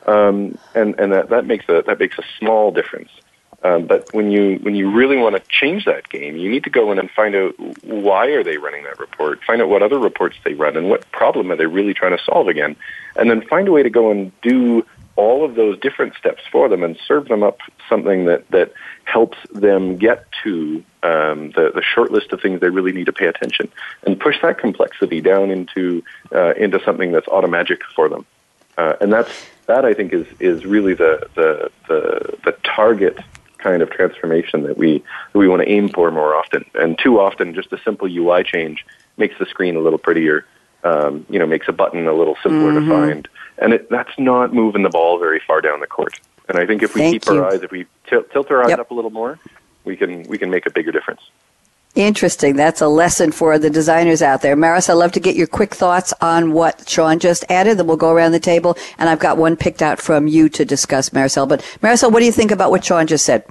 Um, and and that that makes a that makes a small difference um, but when you when you really want to change that game, you need to go in and find out why are they running that report, find out what other reports they run, and what problem are they really trying to solve again, and then find a way to go and do all of those different steps for them and serve them up something that that helps them get to um, the the short list of things they really need to pay attention, and push that complexity down into uh, into something that's automagic for them, uh, and that's that I think is is really the the the, the target kind of transformation that we that we want to aim for more often. And too often, just a simple UI change makes the screen a little prettier. Um, you know, makes a button a little simpler mm-hmm. to find, and it, that's not moving the ball very far down the court. And I think if we Thank keep you. our eyes, if we tilt, tilt our eyes yep. up a little more, we can we can make a bigger difference. Interesting. That's a lesson for the designers out there. Maris, I'd love to get your quick thoughts on what Shaun just added. Then we'll go around the table, and I've got one picked out from you to discuss, Maricel. But Maricel, what do you think about what Shaun just said?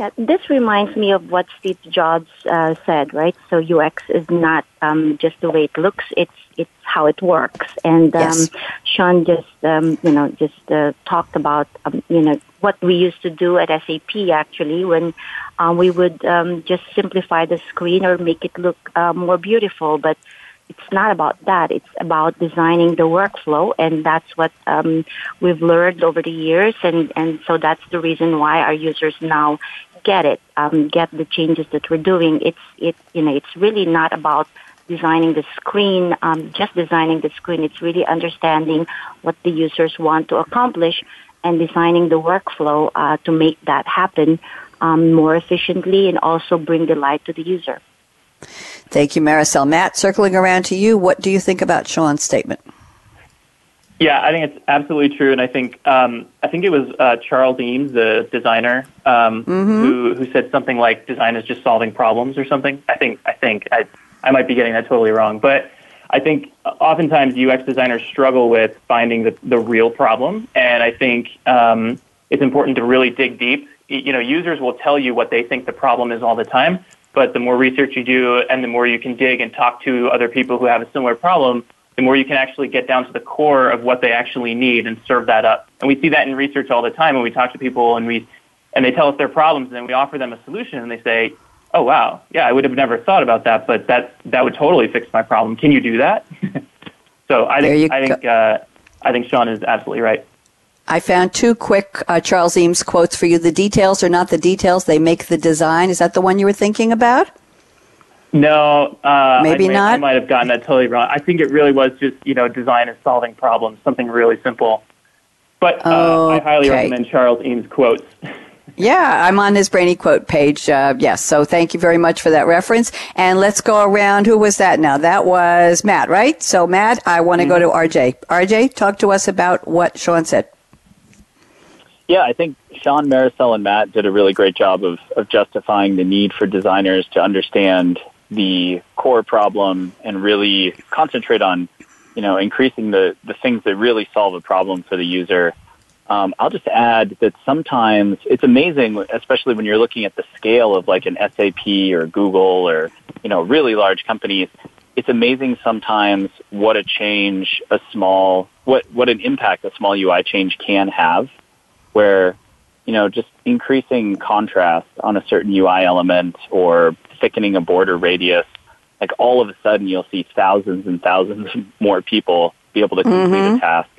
Yeah, this reminds me of what Steve Jobs uh, said, right? So UX is not um, just the way it looks; it's it's how it works. And um, yes. Shaun just um, you know just uh, talked about um, you know what we used to do at SAP actually when um, we would um, just simplify the screen or make it look uh, more beautiful, but it's not about that. It's about designing the workflow, and that's what um, we've learned over the years, and and so that's the reason why our users now get it, um, get the changes that we're doing. It's it you know it's really not about designing the screen, um, just designing the screen. It's really understanding what the users want to accomplish and designing the workflow uh, to make that happen um, more efficiently and also bring delight to the user. Thank you, Maricel. Matt, circling around to you, what do you think about Shaun's statement? Yeah, I think it's absolutely true, and I think um, I think it was uh, Charles Eames, the designer, um, mm-hmm. who who said something like "design is just solving problems" or something. I think I think I I might be getting that totally wrong, but I think oftentimes UX designers struggle with finding the the real problem, and I think um, it's important to really dig deep. You know, users will tell you what they think the problem is all the time, but the more research you do, and the more you can dig and talk to other people who have a similar problem the more you can actually get down to the core of what they actually need and serve that up. And we see that in research all the time when we talk to people and we and they tell us their problems, and then we offer them a solution, and they say, "Oh wow, yeah, I would have never thought about that, but that that would totally fix my problem. Can you do that?" so I think I think uh, I think Shaun is absolutely right. I found two quick uh, Charles Eames quotes for you. The details are not the details; they make the design. Is that the one you were thinking about? No, uh, maybe I may, not. I might have gotten that totally wrong. I think it really was just you know design is solving problems, something really simple. But uh, I highly recommend Charles Eames quotes. Yeah, I'm on his Brainy Quote page. Uh, yes, so thank you very much for that reference. And let's go around. Who was that now? That was Matt, right? So, Matt, I want to mm-hmm. go to RJ. RJ, talk to us about what Shaun said. Yeah, I think Shaun, Maricel, and Matt did a really great job of, of justifying the need for designers to understand the core problem and really concentrate on, you know, increasing the, the things that really solve a problem for the user. Um, I'll just add that sometimes it's amazing, especially when you're looking at the scale of like an SAP or Google or, you know, really large companies. It's amazing sometimes what a change, a small, what, what an impact a small UI change can have where, you know, just increasing contrast on a certain UI element or thickening a border radius, like all of a sudden you'll see thousands and thousands more people be able to complete mm-hmm. a task.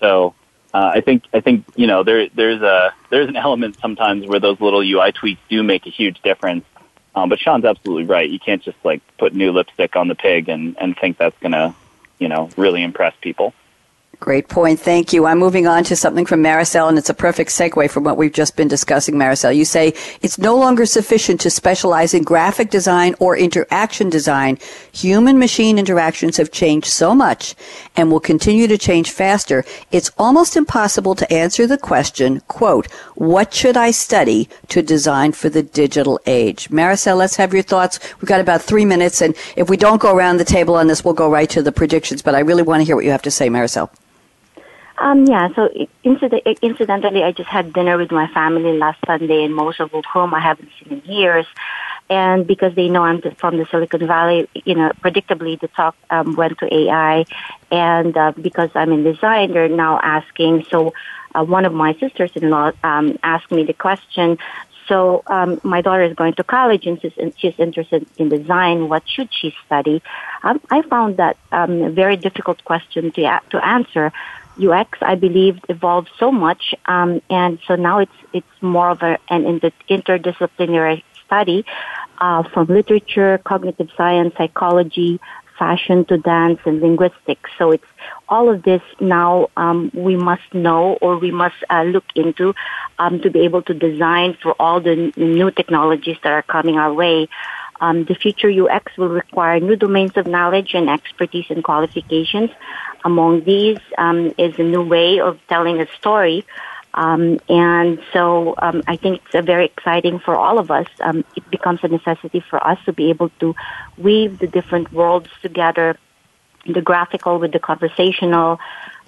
So uh, I think I think you know there there's a there's an element sometimes where those little UI tweaks do make a huge difference. Um, but Shaun's absolutely right. You can't just like put new lipstick on the pig and and think that's gonna you know really impress people. Great point. Thank you. I'm moving on to something from Maricel, and it's a perfect segue from what we've just been discussing, Maricel. You say it's no longer sufficient to specialize in graphic design or interaction design. Human machine interactions have changed so much and will continue to change faster. It's almost impossible to answer the question, quote, what should I study to design for the digital age? Maricel, let's have your thoughts. We've got about three minutes, and if we don't go around the table on this, we'll go right to the predictions, but I really want to hear what you have to say, Maricel. Um, yeah, so incident- incidentally, I just had dinner with my family last Sunday, and most of whom I haven't seen in years. And because they know I'm from the Silicon Valley, you know, predictably the talk um, went to AI. And uh, because I'm in design, they're now asking. So uh, one of my sisters-in-law um, asked me the question. So um, my daughter is going to college and she's, interested in design. What should she study? Um, I found that um, a very difficult question to to answer UX, I believe, evolved so much, um, and so now it's it's more of a, an interdisciplinary study uh, from literature, cognitive science, psychology, fashion to dance, and linguistics. So it's all of this now um, we must know or we must uh, look into um, to be able to design for all the new technologies that are coming our way. Um, the future UX will require new domains of knowledge and expertise and qualifications. Among these um, is a new way of telling a story. Um, and so um, I think it's a very exciting for all of us. Um, it becomes a necessity for us to be able to weave the different worlds together, the graphical with the conversational,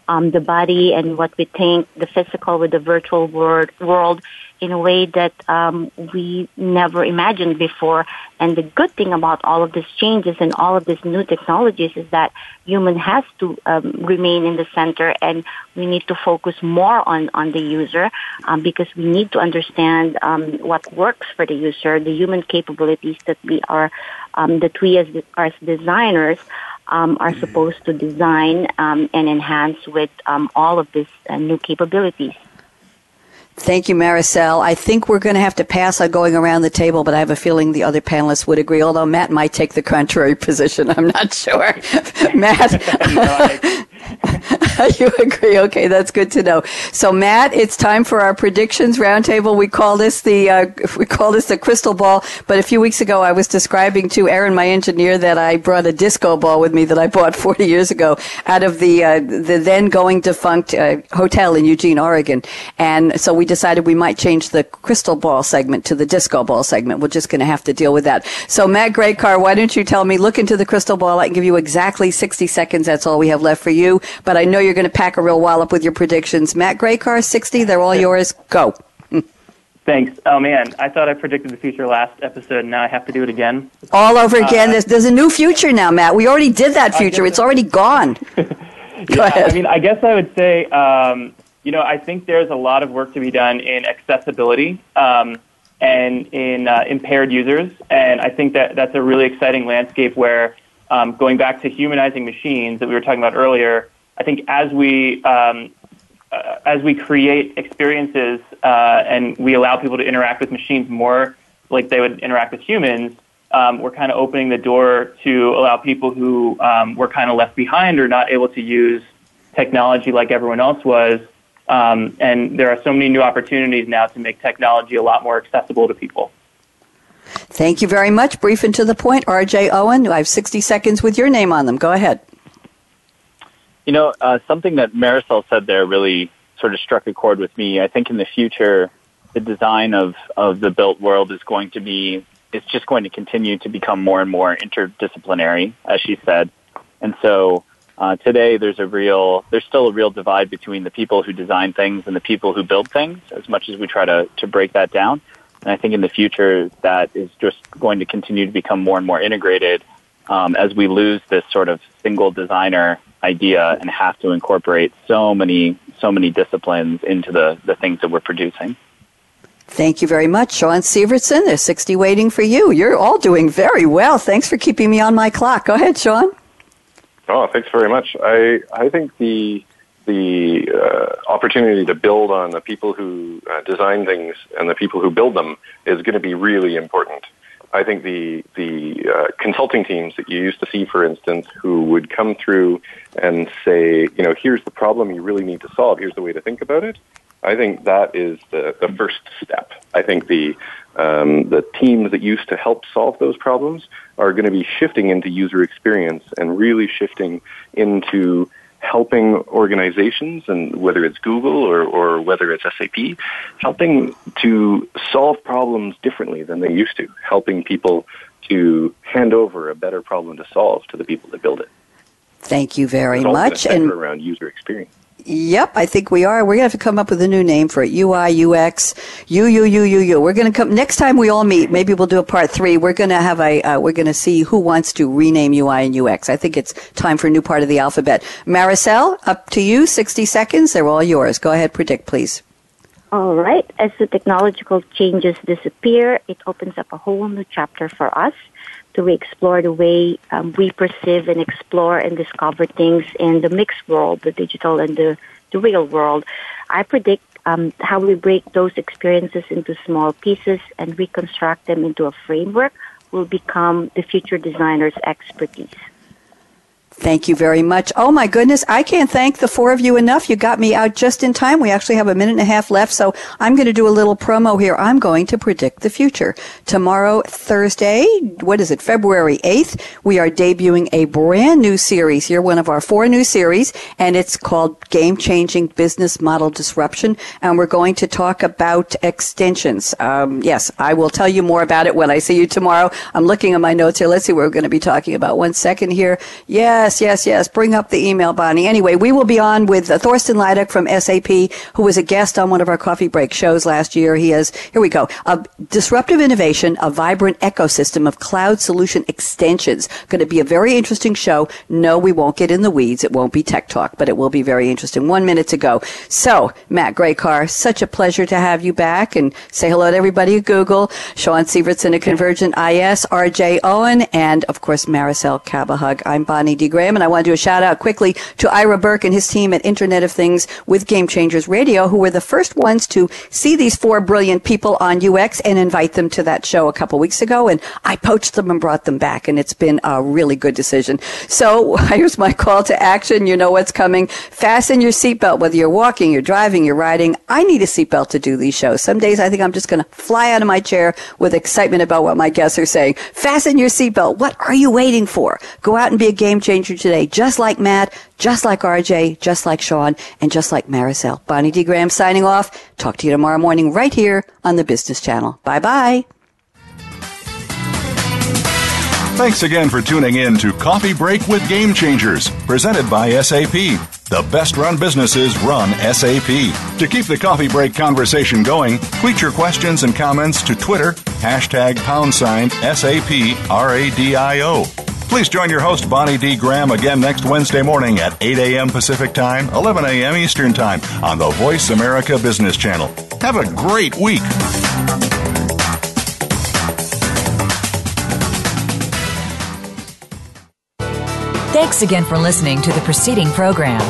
um, the body and what we think, the physical with the virtual world, world in a way that um, we never imagined before. And the good thing about all of these changes and all of these new technologies is that human has to um, remain in the center, and we need to focus more on on the user um, because we need to understand um, what works for the user, the human capabilities that we are um, that we as as designers. Um, are supposed to design um, and enhance with um, all of these uh, new capabilities. Thank you, Maricel. I think we're going to have to pass on going around the table, but I have a feeling the other panelists would agree, although Matt might take the contrary position. I'm not sure. Matt, you agree? Okay, that's good to know. So, Matt, it's time for our predictions roundtable. We call this the uh, we call this the crystal ball. But a few weeks ago, I was describing to Aaron, my engineer, that I brought a disco ball with me that I bought 40 years ago out of the uh, the then going defunct uh, hotel in Eugene, Oregon, and so we decided we might change the crystal ball segment to the disco ball segment. We're just going to have to deal with that. So, Matt Grajcar, why don't you tell me? Look into the crystal ball. I can give you exactly 60 seconds. That's all we have left for you. But I know you're going to pack a real wallop with your predictions. Matt Grajcar, 60. They're all yours. Go. Thanks. Oh man, I thought I predicted the future last episode, and now I have to do it again. All over again. Uh, there's, there's, a new future now, Matt. We already did that future. It's already gone. yeah, ahead. I mean, I guess I would say um, you know, I think there's a lot of work to be done in accessibility um, and in uh, impaired users, and I think that that's a really exciting landscape where, um, going back to humanizing machines that we were talking about earlier, I think as we um, uh, as we create experiences uh, and we allow people to interact with machines more like they would interact with humans, um, we're kind of opening the door to allow people who um, were kind of left behind or not able to use technology like everyone else was. Um, and there are so many new opportunities now to make technology a lot more accessible to people. Thank you very much. Brief and to the point. RJ Owen, I have 60 seconds with your name on them. Go ahead. You know, uh, something that Maricel said there really sort of struck a chord with me. I think in the future, the design of, of the built world is going to be, it's just going to continue to become more and more interdisciplinary, as she said. And so uh, today there's a real, there's still a real divide between the people who design things and the people who build things, as much as we try to, to break that down. And I think in the future that is just going to continue to become more and more integrated um, as we lose this sort of single designer idea and have to incorporate so many so many disciplines into the, the things that we're producing. Thank you very much, Shaun Syvertsen. There's 60 waiting for you. You're all doing very well. Thanks for keeping me on my clock. Go ahead, Shaun. Oh, thanks very much. I I think the the uh, opportunity to build on the people who uh, design things and the people who build them is going to be really important. I think the the uh, consulting teams that you used to see, for instance, who would come through and say, you know, here's the problem you really need to solve. Here's the way to think about it. I think that is the, the first step. I think the um, the teams that used to help solve those problems are going to be shifting into user experience and really shifting into helping organizations, and whether it's Google or, or whether it's SAP, helping to solve problems differently than they used to, helping people to hand over a better problem to solve to the people that build it. Thank you very much. And around user experience. Yep, I think we are. We're going to have to come up with a new name for it. UI, UX, U, U, U, U, U. We're going to come next time we all meet. Maybe we'll do a part three. We're going to have a. Uh, we're going to see who wants to rename UI and UX. I think it's time for a new part of the alphabet. Maricel, up to you. Sixty seconds. They're all yours. Go ahead, predict, please. All right. As the technological changes disappear, it opens up a whole new chapter for us to explore the way um, we perceive and explore and discover things in the mixed world, the digital and the, the real world. I predict um, how we break those experiences into small pieces and reconstruct them into a framework will become the future designer's expertise. Thank you very much. Oh my goodness, I can't thank the four of you enough. You got me out just in time. We actually have a minute and a half left, so I'm going to do a little promo here. I'm going to predict the future. Tomorrow, Thursday, what is it, February 8th, we are debuting a brand new series here, one of our four new series, and it's called Game Changing Business Model Disruption, and we're going to talk about extensions. Um, yes, I will tell you more about it when I see you tomorrow. I'm looking at my notes here. Let's see what we're going to be talking about. One second here. Yeah, Yes, yes, yes. Bring up the email, Bonnie. Anyway, we will be on with uh, Thorsten Leideck from SAP, who was a guest on one of our coffee break shows last year. He has, here we go, a disruptive innovation, a vibrant ecosystem of cloud solution extensions. Going to be a very interesting show. No, we won't get in the weeds. It won't be tech talk, but it will be very interesting. One minute to go. So, Matt Grajcar, such a pleasure to have you back and say hello to everybody at Google. Shaun Syvertsen at Convergent IS, RJ Owen, and of course, Maricel Cabahug. I'm Bonnie D. Graham, and I want to do a shout out quickly to Ira Burke and his team at Internet of Things with Game Changers Radio, who were the first ones to see these four brilliant people on UX and invite them to that show a couple weeks ago. And I poached them and brought them back, and it's been a really good decision. So here's my call to action. You know what's coming. Fasten your seatbelt, whether you're walking, you're driving, you're riding. I need a seatbelt to do these shows. Some days I think I'm just going to fly out of my chair with excitement about what my guests are saying. Fasten your seatbelt. What are you waiting for? Go out and be a game changer today, just like Matt, just like RJ, just like Shaun, and just like Maricel. Bonnie D. Graham signing off. Talk to you tomorrow morning right here on the Business Channel. Bye bye. Thanks again for tuning in to Coffee Break with Game Changers, presented by SAP. The best run businesses run SAP. To keep the coffee break conversation going, tweet your questions and comments to Twitter, hashtag pound sign SAP RADIO. Please join your host, Bonnie D. Graham, again next Wednesday morning at 8 a.m. Pacific Time, 11 a.m. Eastern Time on the Voice America Business Channel. Have a great week. Thanks again for listening to the preceding program